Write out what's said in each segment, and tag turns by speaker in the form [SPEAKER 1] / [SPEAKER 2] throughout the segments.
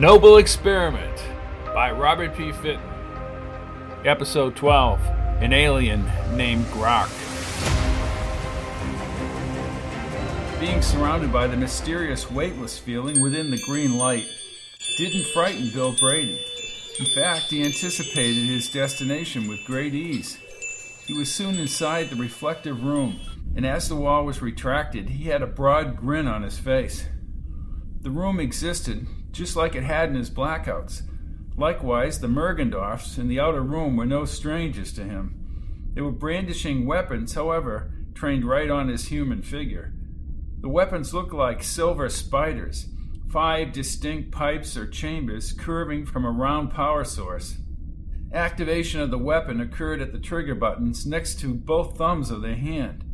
[SPEAKER 1] Noble Experiment by Robert P. Fitton. Episode 12 An Alien Named Grac. Being surrounded by the mysterious weightless feeling within the green light didn't frighten Bill Brady. In fact, he anticipated his destination with great ease. He was soon inside the reflective room, and as the wall was retracted, he had a broad grin on his face. The room existed just like it had in his blackouts. Likewise, the Mergendorfs in the outer room were no strangers to him. They were brandishing weapons, however, trained right on his human figure. The weapons looked like silver spiders, five distinct pipes or chambers curving from a round power source. Activation of the weapon occurred at the trigger buttons next to both thumbs of the hand.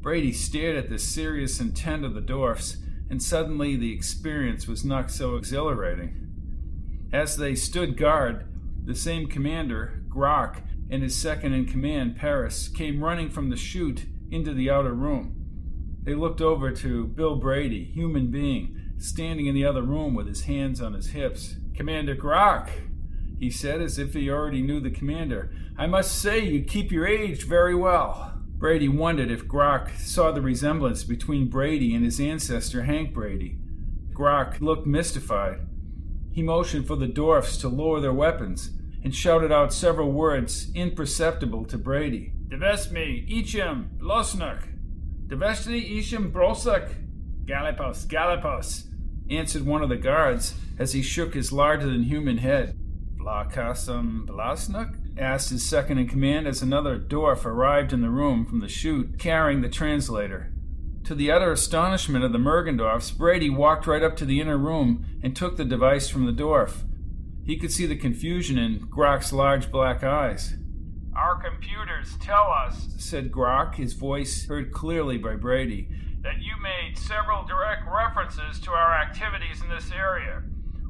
[SPEAKER 1] Brady stared at the serious intent of the dwarfs, and suddenly the experience was not so exhilarating. As they stood guard, the same commander, Grac, and his second in command, Paris, came running from the chute into the outer room. They looked over to Bill Brady, human being, standing in the other room with his hands on his hips. Commander Grac, he said as if he already knew the commander. I must say you keep your age very well. Brady wondered if Grac saw the resemblance between Brady and his ancestor Hank Brady. Grac looked mystified. He motioned for the dwarfs to lower their weapons and shouted out several words imperceptible to Brady. Devesmi, Ichim, Blosnak. Devesni, Ishim, Brosak. Galipos, Galipos, answered one of the guards as he shook his larger than human head. Blakasam Blasnuk? Asked his second in command as another dwarf arrived in the room from the chute carrying the translator. To the utter astonishment of the Mergendorfs, Brady walked right up to the inner room and took the device from the dwarf. He could see the confusion in Grac's large black eyes. Our computers tell us, said Grac, his voice heard clearly by Brady, that you made several direct references to our activities in this area.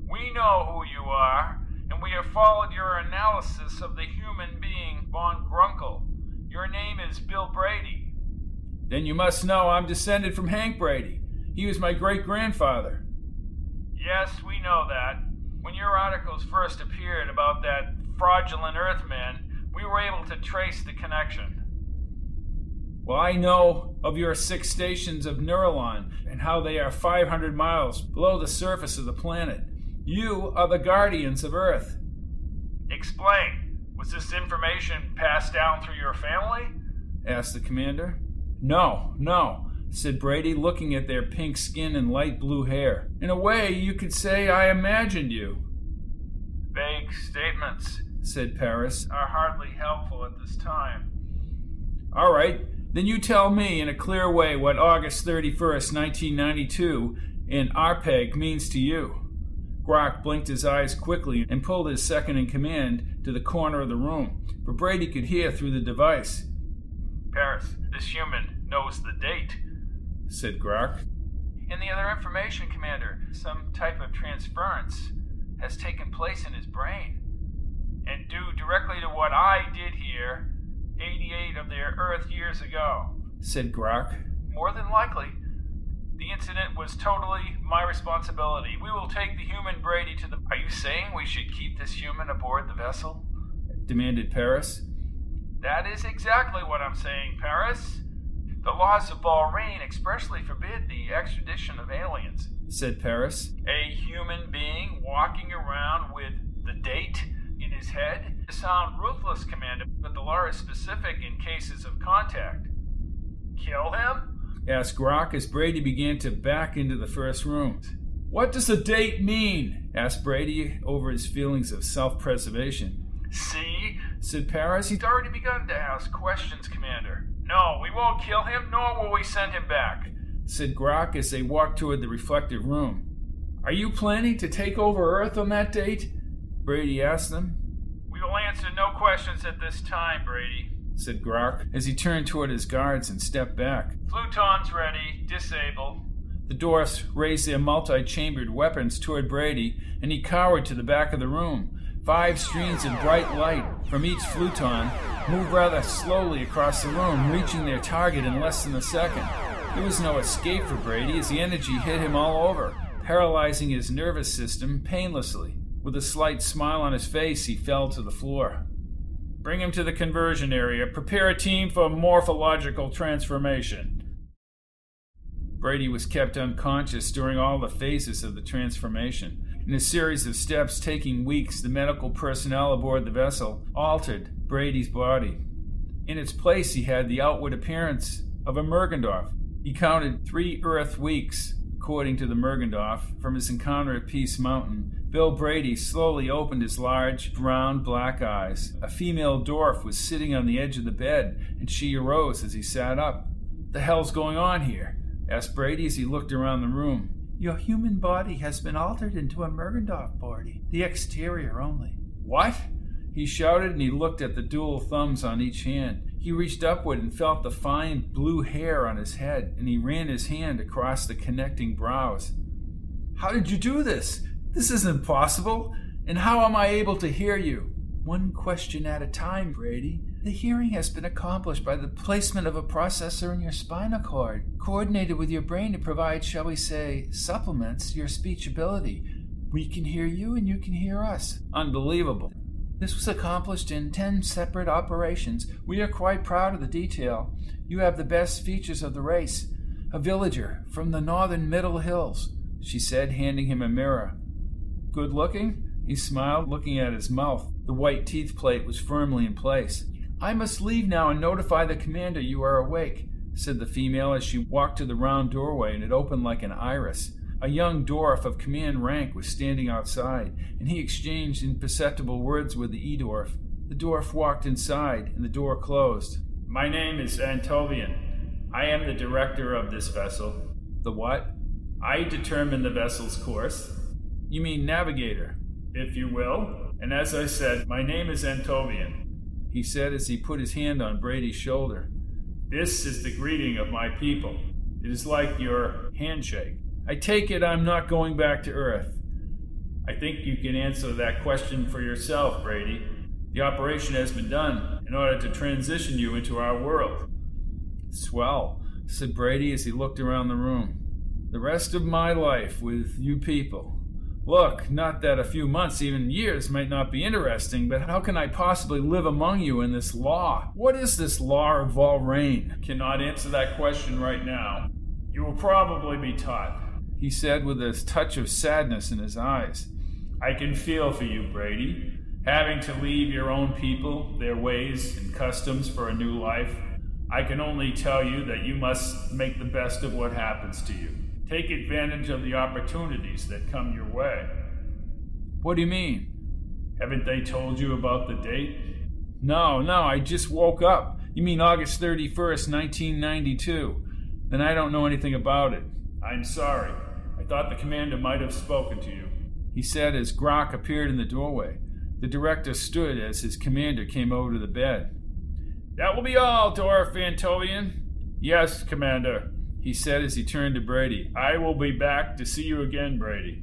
[SPEAKER 1] We know who you are, and we have followed your analysis of the human being von Grunkel. Your name is Bill Brady. Then you must know I'm descended from Hank Brady. He was my great grandfather. Yes, we know that. When your articles first appeared about that fraudulent Earthman, we were able to trace the connection. Well, I know of your six stations of Neuralon and how they are 500 miles below the surface of the planet. You are the guardians of Earth. Explain. Was this information passed down through your family? asked the commander. No, no, said Brady, looking at their pink skin and light blue hair. In a way, you could say I imagined you. Vague statements, said Paris, are hardly helpful at this time. All right, then you tell me in a clear way what August 31st, 1992 in Arpeg means to you. Grac blinked his eyes quickly and pulled his second in command to the corner of the room, but Brady could hear through the device. Paris, this human knows the date, said Grac. In the other information, Commander, some type of transference has taken place in his brain. And due directly to what I did here 88 of their Earth years ago, said Grac. More than likely, the incident was totally my responsibility. We will take the human Brady to the. Are you saying we should keep this human aboard the vessel? demanded Paris. That is exactly what I'm saying, Paris. The laws of Volrain expressly forbid the extradition of aliens, said Paris. A human being walking around with the date in his head? To sound ruthless, Commander, but the law is specific in cases of contact. Kill him? Asked Grac as Brady began to back into the first room. What does the date mean? asked Brady over his feelings of self preservation. See, said Paris, he's already begun to ask questions, Commander. No, we won't kill him, nor will we send him back, said Grac as they walked toward the reflective room. Are you planning to take over Earth on that date? Brady asked them. We will answer no questions at this time, Brady, said Grac as he turned toward his guards and stepped back. Pluton's ready. Disable. The dwarfs raised their multi chambered weapons toward Brady, and he cowered to the back of the room. Five streams of bright light from each fluton moved rather slowly across the room, reaching their target in less than a second. There was no escape for Brady as the energy hit him all over. paralyzing his nervous system painlessly. With a slight smile on his face, he fell to the floor. Bring him to the conversion area. Prepare a team for morphological transformation. Brady was kept unconscious during all the phases of the transformation. In a series of steps taking weeks, the medical personnel aboard the vessel altered Brady's body. In its place, he had the outward appearance of a Mergendorf. He counted three Earth weeks, according to the Mergendorf, from his encounter at Peace Mountain. Bill Brady slowly opened his large, brown, black eyes. A female dwarf was sitting on the edge of the bed, and she arose as he sat up. The hell's going on here? asked Brady as he looked around the room. Your human body has been altered into a Mergendorf body, the exterior only. What? He shouted and he looked at the dual thumbs on each hand. He reached upward and felt the fine blue hair on his head, and he ran his hand across the connecting brows. How did you do this? This isn't possible. And how am I able to hear you? One question at a time, Brady. The hearing has been accomplished by the placement of a processor in your spinal cord, coordinated with your brain to provide, shall we say, supplements your speech ability. We can hear you and you can hear us. Unbelievable. This was accomplished in 10 separate operations. We are quite proud of the detail. You have the best features of the race. A villager from the northern Middle Hills, she said, handing him a mirror. Good looking? He smiled, looking at his mouth. The white teeth plate was firmly in place. I must leave now and notify the commander you are awake, said the female as she walked to the round doorway and it opened like an iris. A young dwarf of command rank was standing outside, and he exchanged imperceptible words with the Edorf. The dwarf walked inside, and the door closed. My name is Antovian. I am the director of this vessel. The what? I determine the vessel's course. You mean navigator? If you will. And as I said, my name is Antovian. He said as he put his hand on Brady's shoulder. This is the greeting of my people. It is like your handshake. I take it I'm not going back to Earth. I think you can answer that question for yourself, Brady. The operation has been done in order to transition you into our world. Swell, said Brady as he looked around the room. The rest of my life with you people. Look, not that a few months, even years, might not be interesting, but how can I possibly live among you in this law? What is this law of Volrain? Cannot answer that question right now. You will probably be taught he said with a touch of sadness in his eyes. I can feel for you, Brady. Having to leave your own people, their ways and customs for a new life. I can only tell you that you must make the best of what happens to you. Take advantage of the opportunities that come your way. What do you mean? Haven't they told you about the date? No, no, I just woke up. You mean August 31st, 1992. Then I don't know anything about it. I'm sorry. I thought the commander might have spoken to you. He said as Grac appeared in the doorway. The director stood as his commander came over to the bed. That will be all, Dwarf Antovian. Yes, Commander, he said as he turned to Brady. I will be back to see you again, Brady.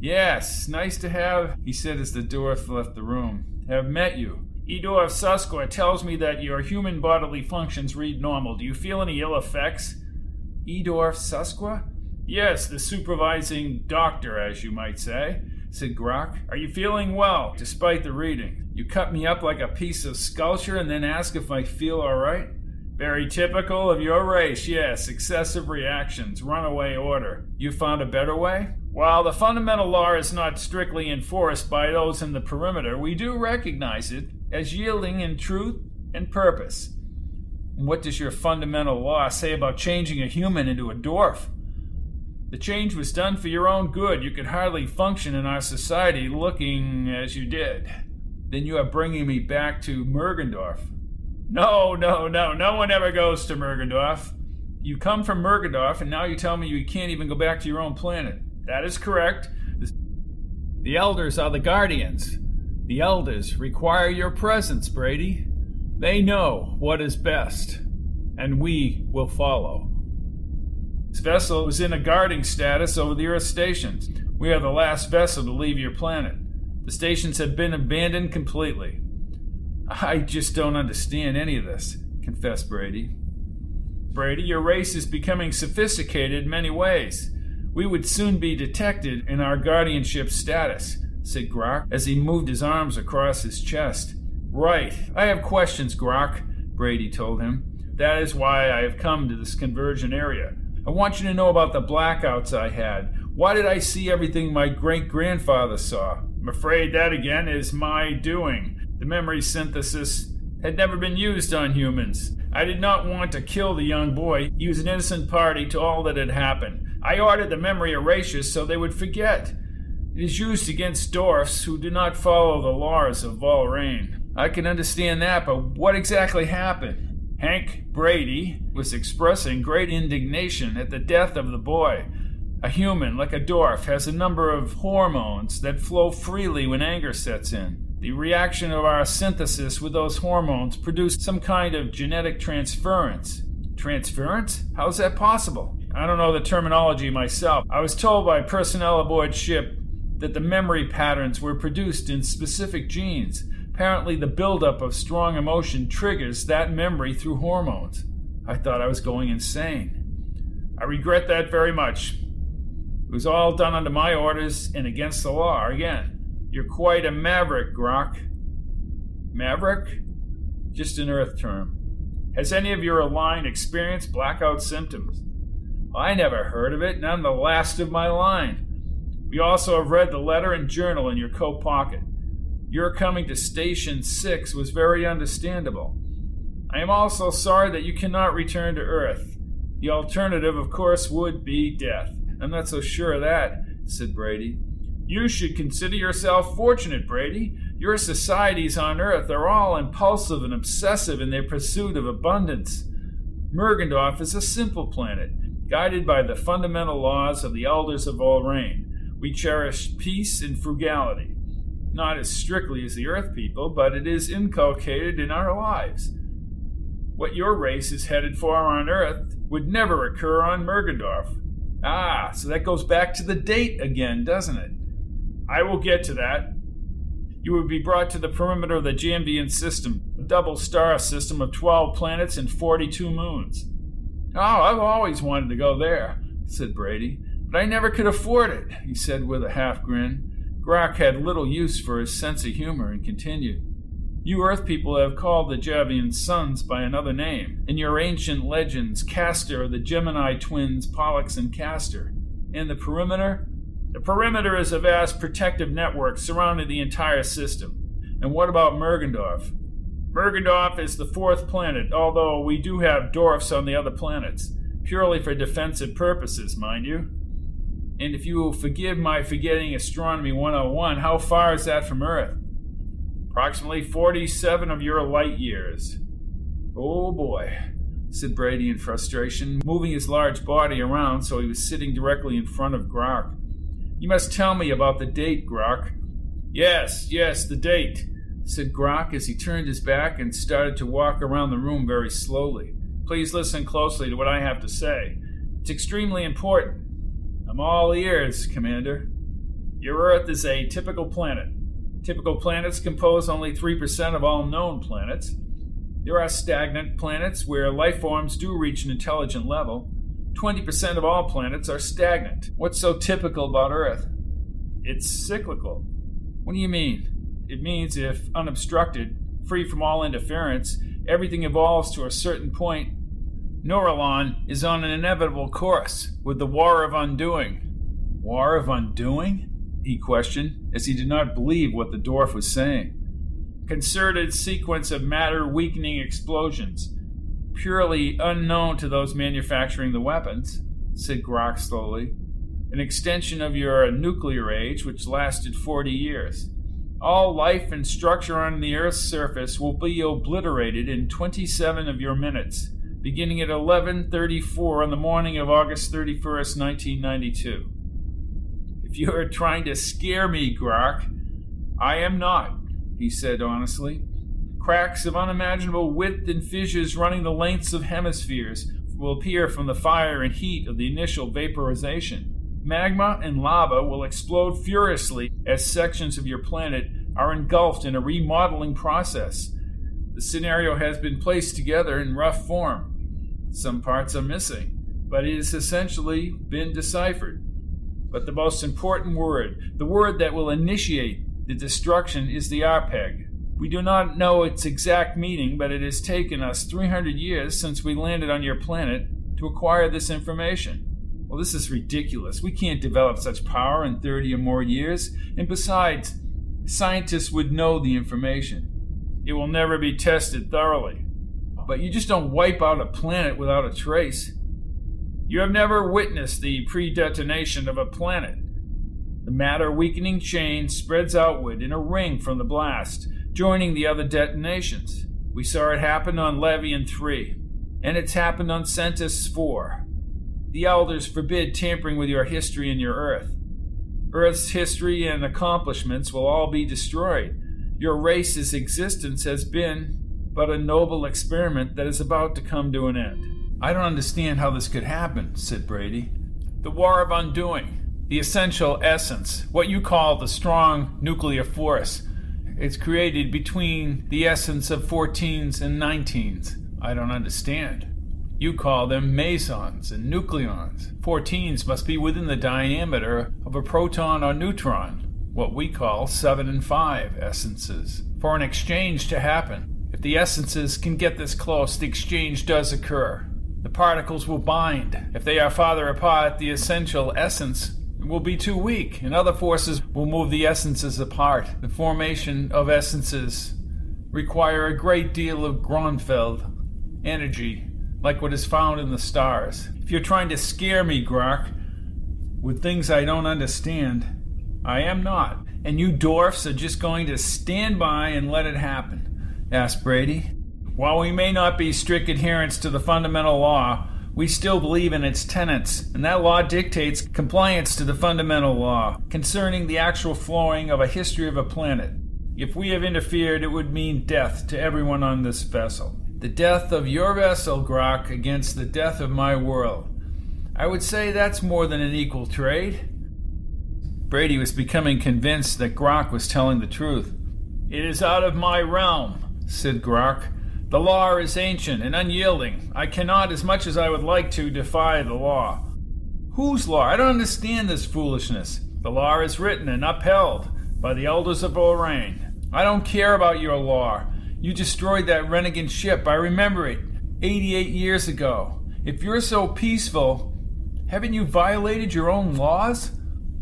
[SPEAKER 1] Yes, nice to have, he said as the dwarf left the room. Have met you. Edorf Suskwa tells me that your human bodily functions read normal. Do you feel any ill effects? Edorf Suskwa? Yes, the supervising doctor, as you might say, said Grac. Are you feeling well, despite the reading? You cut me up like a piece of sculpture and then ask if I feel all right? Very typical of your race, yes. Excessive reactions, runaway order. You found a better way? While the fundamental law is not strictly enforced by those in the perimeter, we do recognize it as yielding in truth and purpose. What does your fundamental law say about changing a human into a dwarf? The change was done for your own good. You could hardly function in our society looking as you did. Then you are bringing me back to Mergendorf. No, no, no. No one ever goes to Mergendorf. You come from Mergendorf, and now you tell me you can't even go back to your own planet. That is correct. The elders are the guardians. The elders require your presence, Brady. They know what is best, and we will follow. This vessel is in a guarding status over the Earth stations. We are the last vessel to leave your planet. The stations have been abandoned completely. I just don't understand any of this, confessed Brady. Brady, your race is becoming sophisticated in many ways. we would soon be detected in our guardianship status, said Grac as he moved his arms across his chest. Right. I have questions, Grac, Brady told him. That is why I have come to this conversion area. I want you to know about the blackouts I had. Why did I see everything my great grandfather saw? I'm afraid that again is my doing. The memory synthesis had never been used on humans. I did not want to kill the young boy. He was an innocent party to all that had happened. I ordered the memory erasure so they would forget. It is used against dwarfs who do not follow the laws of Volrain. I can understand that, but what exactly happened? Hank Brady was expressing great indignation at the death of the boy. A human, like a dwarf, has a number of hormones that flow freely when anger sets in. The reaction of our synthesis with those hormones produced some kind of genetic transference. Transference? How's that possible? I don't know the terminology myself. I was told by personnel aboard ship that the memory patterns were produced in specific genes. Apparently, the buildup of strong emotion triggers that memory through hormones. I thought I was going insane. I regret that very much. It was all done under my orders and against the law again. You're quite a maverick, Grac. Maverick? Just an Earth term. Has any of your line experienced blackout symptoms? I never heard of it, and I'm the last of my line. We also have read the letter and journal in your coat pocket. Your coming to Station 6 was very understandable. I am also sorry that you cannot return to Earth. The alternative, of course, would be death. I'm not so sure of that, said Brady. You should consider yourself fortunate, Brady. Your societies on Earth are all impulsive and obsessive in their pursuit of abundance. Mergendorf is a simple planet, guided by the fundamental laws of the elders of Volrain. We cherish peace and frugality not as strictly as the Earth people, but it is inculcated in our lives. What your race is headed for on Earth would never occur on Mergendorf. Ah, so that goes back to the date again, doesn't it? I will get to that. You would be brought to the perimeter of the Jambian system, a double star system of 12 planets and 42 moons. Oh, I've always wanted to go there, said Brady, but I never could afford it, he said with a half grin. Grac had little use for his sense of humor and continued. You Earth people have called the Javian sons by another name. In your ancient legends, Castor, the Gemini twins, Pollux and Castor. And the perimeter? The perimeter is a vast protective network surrounding the entire system. And what about Mergendorf? Mergendorf is the fourth planet, although we do have dwarfs on the other planets. Purely for defensive purposes, mind you. And if you will forgive my forgetting Astronomy 101, how far is that from Earth? Approximately 47 of your light years. Oh boy, said Brady in frustration, moving his large body around so he was sitting directly in front of Grac. You must tell me about the date, Grac. Yes, yes, the date, said Grac as he turned his back and started to walk around the room very slowly. Please listen closely to what I have to say. It's extremely important. I'm all ears, Commander. Your Earth is a typical planet. Typical planets compose only 3% of all known planets. There are stagnant planets where life forms do reach an intelligent level. 20% of all planets are stagnant. What's so typical about Earth? It's cyclical. What do you mean? It means if unobstructed, free from all interference, everything evolves to a certain point Noralon is on an inevitable course with the War of Undoing. War of Undoing? he questioned, as he did not believe what the dwarf was saying. Concerted sequence of matter weakening explosions, purely unknown to those manufacturing the weapons, said Grac slowly. An extension of your nuclear age, which lasted 40 years. All life and structure on the Earth's surface will be obliterated in 27 of your minutes beginning at 11:34 on the morning of August 31st, 1992. If you are trying to scare me, Grac, I am not, he said honestly. Cracks of unimaginable width and fissures running the lengths of hemispheres will appear from the fire and heat of the initial vaporization. Magma and lava will explode furiously as sections of your planet are engulfed in a remodeling process. The scenario has been placed together in rough form. Some parts are missing, but it has essentially been deciphered. But the most important word, the word that will initiate the destruction, is the arpeg. We do not know its exact meaning, but it has taken us 300 years since we landed on your planet to acquire this information. Well, this is ridiculous. We can't develop such power in 30 or more years. And besides, scientists would know the information. It will never be tested thoroughly. But you just don't wipe out a planet without a trace. You have never witnessed the pre detonation of a planet. The matter weakening chain spreads outward in a ring from the blast, joining the other detonations. We saw it happen on Levian 3, and it's happened on Cetus 4. The elders forbid tampering with your history and your Earth. Earth's history and accomplishments will all be destroyed. Your race's existence has been but a noble experiment that is about to come to an end. I don't understand how this could happen, said Brady. The War of Undoing, the essential essence, what you call the strong nuclear force, it's created between the essence of 14s and 19s. I don't understand. You call them mesons and nucleons. 14s must be within the diameter of a proton or neutron, what we call 7 and 5 essences. For an exchange to happen, if the essences can get this close, the exchange does occur. The particles will bind. If they are farther apart, the essential essence will be too weak, and other forces will move the essences apart. The formation of essences require a great deal of Gronfeld energy, like what is found in the stars. If you're trying to scare me, Grac, with things I don't understand, I am not. And you dwarfs are just going to stand by and let it happen, asked Brady. While we may not be strict adherents to the fundamental law, we still believe in its tenets, and that law dictates compliance to the fundamental law concerning the actual flowing of a history of a planet. If we have interfered, it would mean death to everyone on this vessel. The death of your vessel, Grac, against the death of my world. I would say that's more than an equal trade. Brady was becoming convinced that Grac was telling the truth. It is out of my realm, said Grac. The law is ancient and unyielding. I cannot, as much as I would like to, defy the law. Whose law? I don't understand this foolishness. The law is written and upheld by the elders of Lorraine. I don't care about your law. You destroyed that renegade ship. I remember it. 88 years ago. If you're so peaceful, haven't you violated your own laws?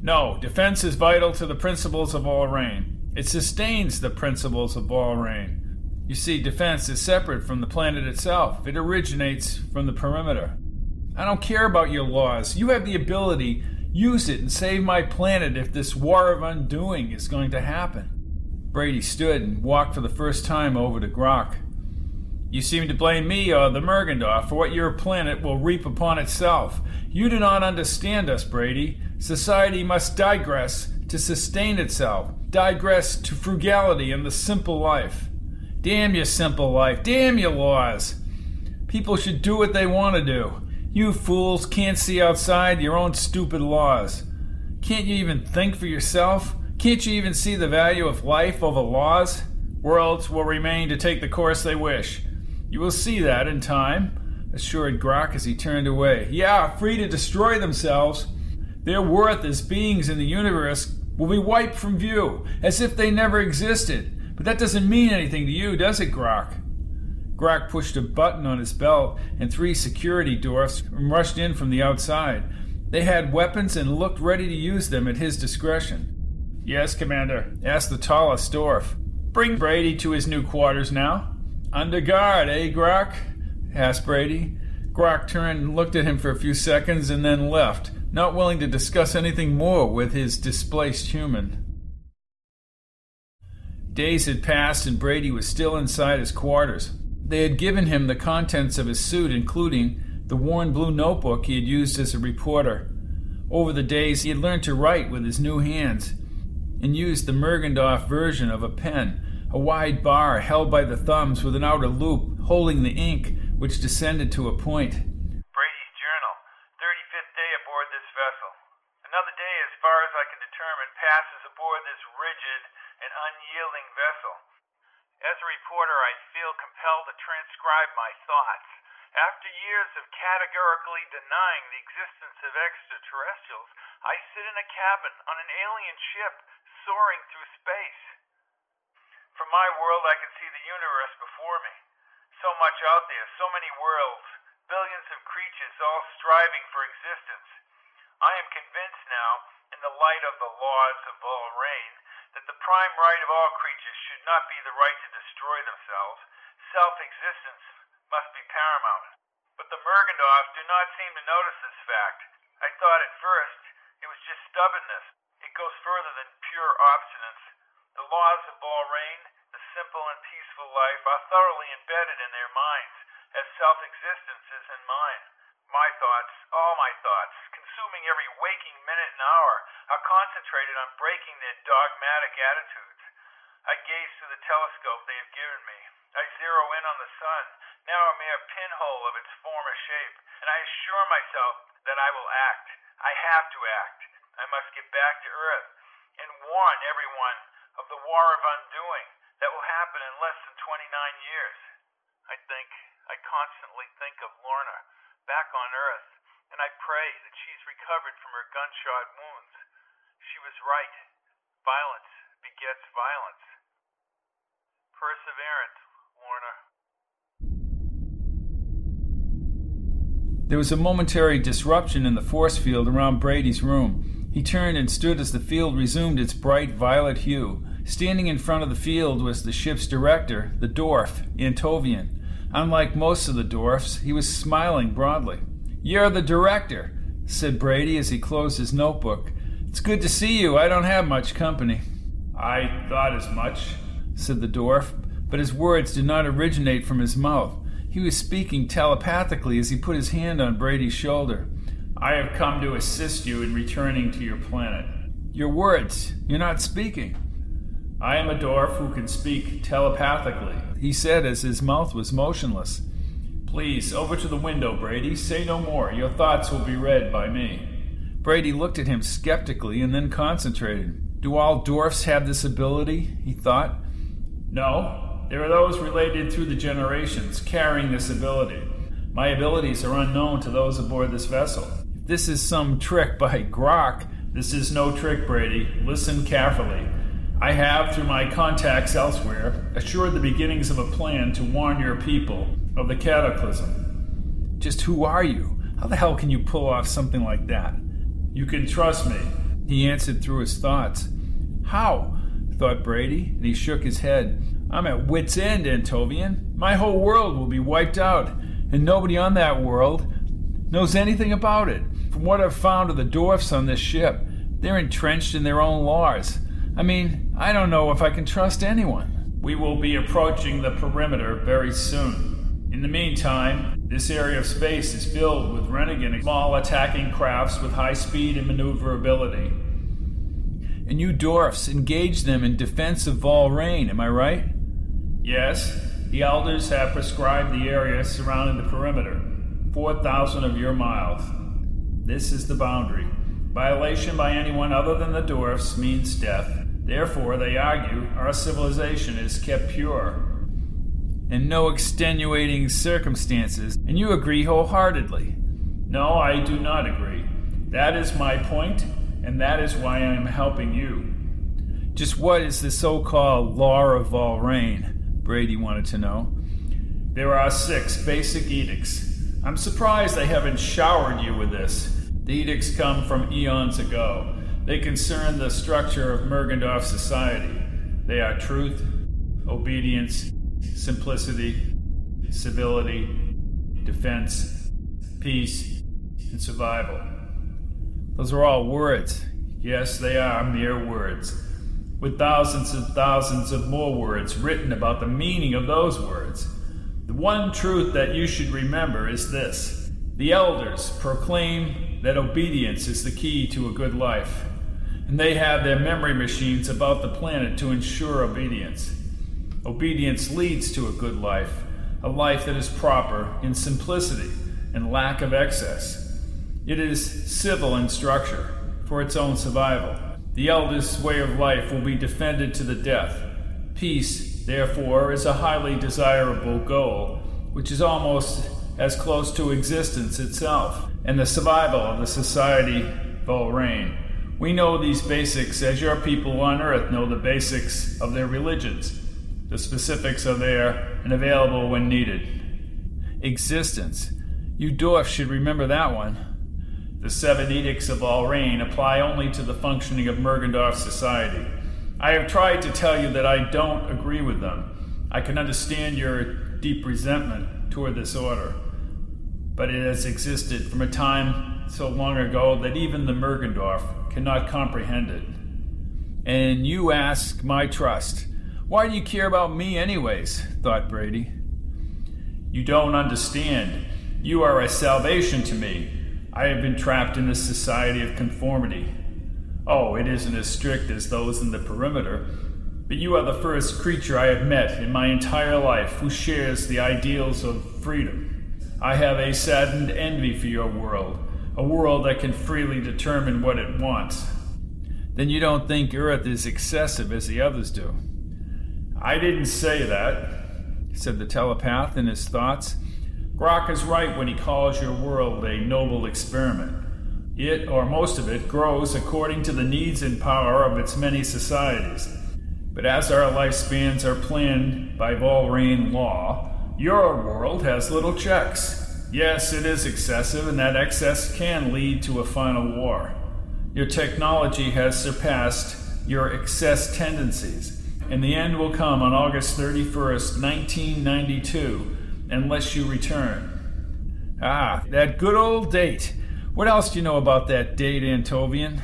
[SPEAKER 1] No, defense is vital to the principles of Lorraine. It sustains the principles of Lorraine. You see, defense is separate from the planet itself, it originates from the perimeter. I don't care about your laws. You have the ability. Use it and save my planet if this war of undoing is going to happen. Brady stood and walked for the first time over to Grac. You seem to blame me or the Mergendorf for what your planet will reap upon itself. You do not understand us, Brady. Society must digress to sustain itself, digress to frugality and the simple life. Damn your simple life. Damn your laws. People should do what they want to do. You fools can't see outside your own stupid laws. Can't you even think for yourself? Can't you even see the value of life over laws? Worlds will remain to take the course they wish. You will see that in time, assured Grac as he turned away. Yeah, free to destroy themselves. Their worth as beings in the universe will be wiped from view, as if they never existed. But that doesn't mean anything to you, does it, Grac? Grac pushed a button on his belt, and three security dwarfs rushed in from the outside. They had weapons and looked ready to use them at his discretion. Yes, Commander, asked the tallest dwarf. Bring Brady to his new quarters now. Under guard, eh, Grac? asked Brady. Grac turned and looked at him for a few seconds and then left, not willing to discuss anything more with his displaced human. Days had passed and Brady was still inside his quarters. They had given him the contents of his suit, including the worn blue notebook he had used as a reporter. Over the days, he had learned to write with his new hands and used the Mergendorf version of a pen, a wide bar held by the thumbs with an outer loop holding the ink, which descended to a point.
[SPEAKER 2] Brady's Journal, 35th day aboard this vessel. Another day, as far passes aboard this rigid an unyielding vessel. As a reporter, I feel compelled to transcribe my thoughts. After years of categorically denying the existence of extraterrestrials, I sit in a cabin on an alien ship soaring through space. From my world, I can see the universe before me. So much out there, so many worlds, billions of creatures all striving for existence. I am convinced now, in the light of the laws of Volraine, that the prime right of all creatures should not be the right to destroy themselves. Self existence must be paramount. But the Mergendorfs do not seem to notice this fact. I thought at first it was just stubbornness. It goes further than pure obstinance. The laws of Volraine, the simple and peaceful life, are thoroughly embedded in their minds, as self existence is in mine. My thoughts, all my thoughts, consuming every waking minute and hour, are concentrated on breaking their dogmatic attitudes. I gaze through the telescope they have given me. I zero in on the sun, now a mere pinhole of its former shape, and I assure myself that I will act. I have to act. I must get back to Earth and warn everyone of the war of undoing that will happen in less than 29 years. I think, I constantly think of Lorna back on Earth, and I pray that she's recovered from her gunshot wounds. She was right. Violence begets violence. Perseverance, Warner.
[SPEAKER 1] There was a momentary disruption in the force field around Brady's room. He turned and stood as the field resumed its bright violet hue. Standing in front of the field was the ship's director, the dwarf, Antovian. Unlike most of the dwarfs, he was smiling broadly. You're the director, said Brady as he closed his notebook. It's good to see you. I don't have much company. I thought as much, said the dwarf, but his words did not originate from his mouth. He was speaking telepathically as he put his hand on Brady's shoulder. I have come to assist you in returning to your planet. Your words, you're not speaking. I am a dwarf who can speak telepathically, he said as his mouth was motionless. Please, over to the window, Brady. Say no more. Your thoughts will be read by me. Brady looked at him skeptically and then concentrated. Do all dwarfs have this ability? he thought. No, there are those related through the generations carrying this ability. My abilities are unknown to those aboard this vessel. If this is some trick by Grac, this is no trick, Brady. Listen carefully. I have, through my contacts elsewhere, assured the beginnings of a plan to warn your people of the cataclysm. Just who are you? How the hell can you pull off something like that? You can trust me, he answered through his thoughts. How? thought Brady, and he shook his head. I'm at wit's end, Antovian. My whole world will be wiped out, and nobody on that world knows anything about it. From what I've found of the dwarfs on this ship, they're entrenched in their own laws. I mean, I don't know if I can trust anyone. We will be approaching the perimeter very soon. In the meantime, this area of space is filled with renegade small attacking crafts with high speed and maneuverability. And you dwarfs engage them in defense of Volraine, am I right? Yes, the elders have prescribed the area surrounding the perimeter, 4,000 of your miles. This is the boundary. Violation by anyone other than the dwarfs means death. Therefore, they argue, our civilization is kept pure and no extenuating circumstances, and you agree wholeheartedly. No, I do not agree. That is my point, and that is why I am helping you. Just what is the so called law of Volraine? Brady wanted to know. There are six basic edicts. I'm surprised they haven't showered you with this. The edicts come from eons ago. They concern the structure of Mergendorf society. They are truth, obedience, simplicity, civility, defense, peace, and survival. Those are all words. Yes, they are mere words with thousands and thousands of more words written about the meaning of those words. The one truth that you should remember is this the elders proclaim that obedience is the key to a good life, and they have their memory machines about the planet to ensure obedience. Obedience leads to a good life, a life that is proper in simplicity and lack of excess. It is civil in structure for its own survival. The eldest way of life will be defended to the death. Peace, therefore, is a highly desirable goal, which is almost as close to existence itself, and the survival of the society Volrain. We know these basics as your people on Earth know the basics of their religions. The specifics are there and available when needed. Existence. You dwarfs should remember that one. The seven edicts of Volrain apply only to the functioning of Mergendorf society. I have tried to tell you that I don't agree with them. I can understand your deep resentment toward this order, but it has existed from a time so long ago that even the Mergendorf cannot comprehend it. And you ask my trust. Why do you care about me, anyways? thought Brady. You don't understand. You are a salvation to me. I have been trapped in this society of conformity. Oh, it isn't as strict as those in the perimeter, but you are the first creature I have met in my entire life who shares the ideals of freedom. I have a saddened envy for your world a world that can freely determine what it wants, then you don't think Earth is excessive as the others do. I didn't say that, said the telepath in his thoughts. Grac is right when he calls your world a noble experiment. It, or most of it, grows according to the needs and power of its many societies. But as our lifespans are planned by Volrain law, your world has little checks. Yes, it is excessive, and that excess can lead to a final war. Your technology has surpassed your excess tendencies, and the end will come on August 31st, 1992, unless you return. Ah, that good old date. What else do you know about that date, Antovian?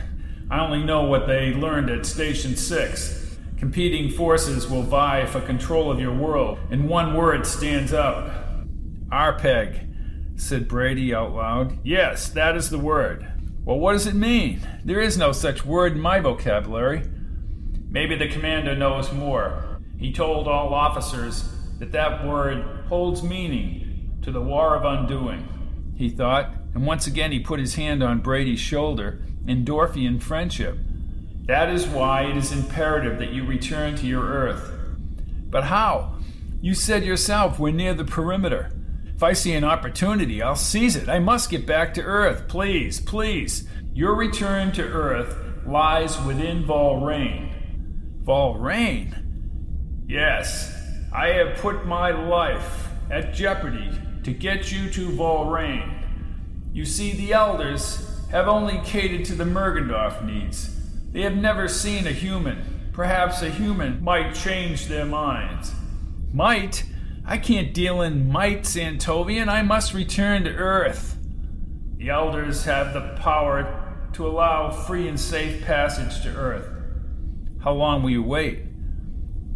[SPEAKER 1] I only know what they learned at Station 6. Competing forces will vie for control of your world, and one word stands out Arpeg said Brady out loud. Yes, that is the word. Well, what does it mean? There is no such word in my vocabulary. Maybe the commander knows more. He told all officers that that word holds meaning to the War of Undoing, he thought, and once again he put his hand on Brady's shoulder in Dorfian friendship. That is why it is imperative that you return to your Earth. But how? You said yourself we're near the perimeter. If I see an opportunity, I'll seize it. I must get back to Earth. Please, please. Your return to Earth lies within Volrain. Volrain? Yes, I have put my life at jeopardy to get you to Volrain. You see, the elders have only catered to the Mergendorf needs. They have never seen a human. Perhaps a human might change their minds. Might? I can't deal in might, Antovian. I must return to Earth. The elders have the power to allow free and safe passage to Earth. How long will you wait?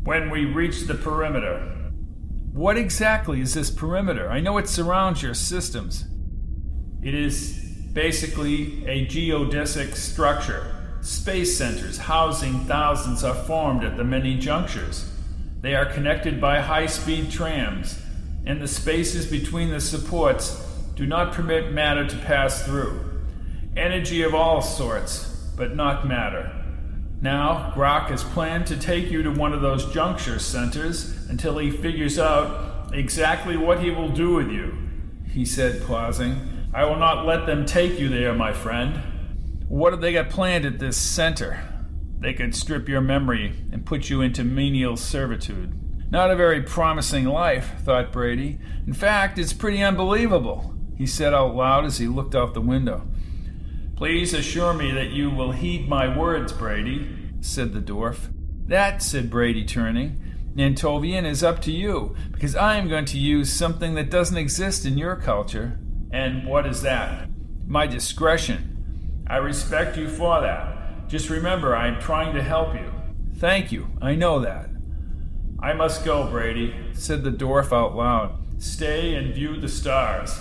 [SPEAKER 1] When we reach the perimeter. What exactly is this perimeter? I know it surrounds your systems. It is basically a geodesic structure. Space centers housing thousands are formed at the many junctures. They are connected by high speed trams, and the spaces between the supports do not permit matter to pass through. Energy of all sorts, but not matter. Now, Grac has planned to take you to one of those juncture centers until he figures out exactly what he will do with you, he said, pausing. I will not let them take you there, my friend. What have they got planned at this center? They could strip your memory and put you into menial servitude. Not a very promising life, thought Brady. In fact, it's pretty unbelievable, he said out loud as he looked out the window. Please assure me that you will heed my words, Brady, said the dwarf. That, said Brady, turning, Antovian is up to you, because I am going to use something that doesn't exist in your culture. And what is that? My discretion. I respect you for that. Just remember, I am trying to help you. Thank you, I know that. I must go, Brady, said the dwarf out loud. Stay and view the stars.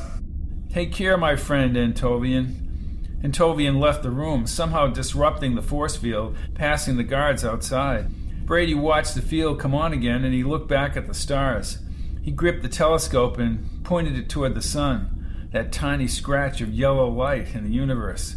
[SPEAKER 1] Take care, my friend Antovian. Antovian left the room, somehow disrupting the force field, passing the guards outside. Brady watched the field come on again and he looked back at the stars. He gripped the telescope and pointed it toward the sun, that tiny scratch of yellow light in the universe.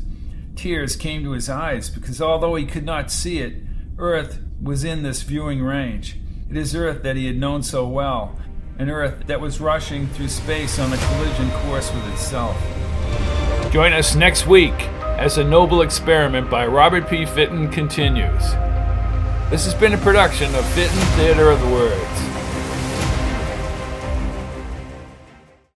[SPEAKER 1] Tears came to his eyes because although he could not see it, Earth was in this viewing range. It is Earth that he had known so well, an Earth that was rushing through space on a collision course with itself.
[SPEAKER 3] Join us next week as a noble experiment by Robert P. Fitton continues. This has been a production of Fitton Theater of the Words.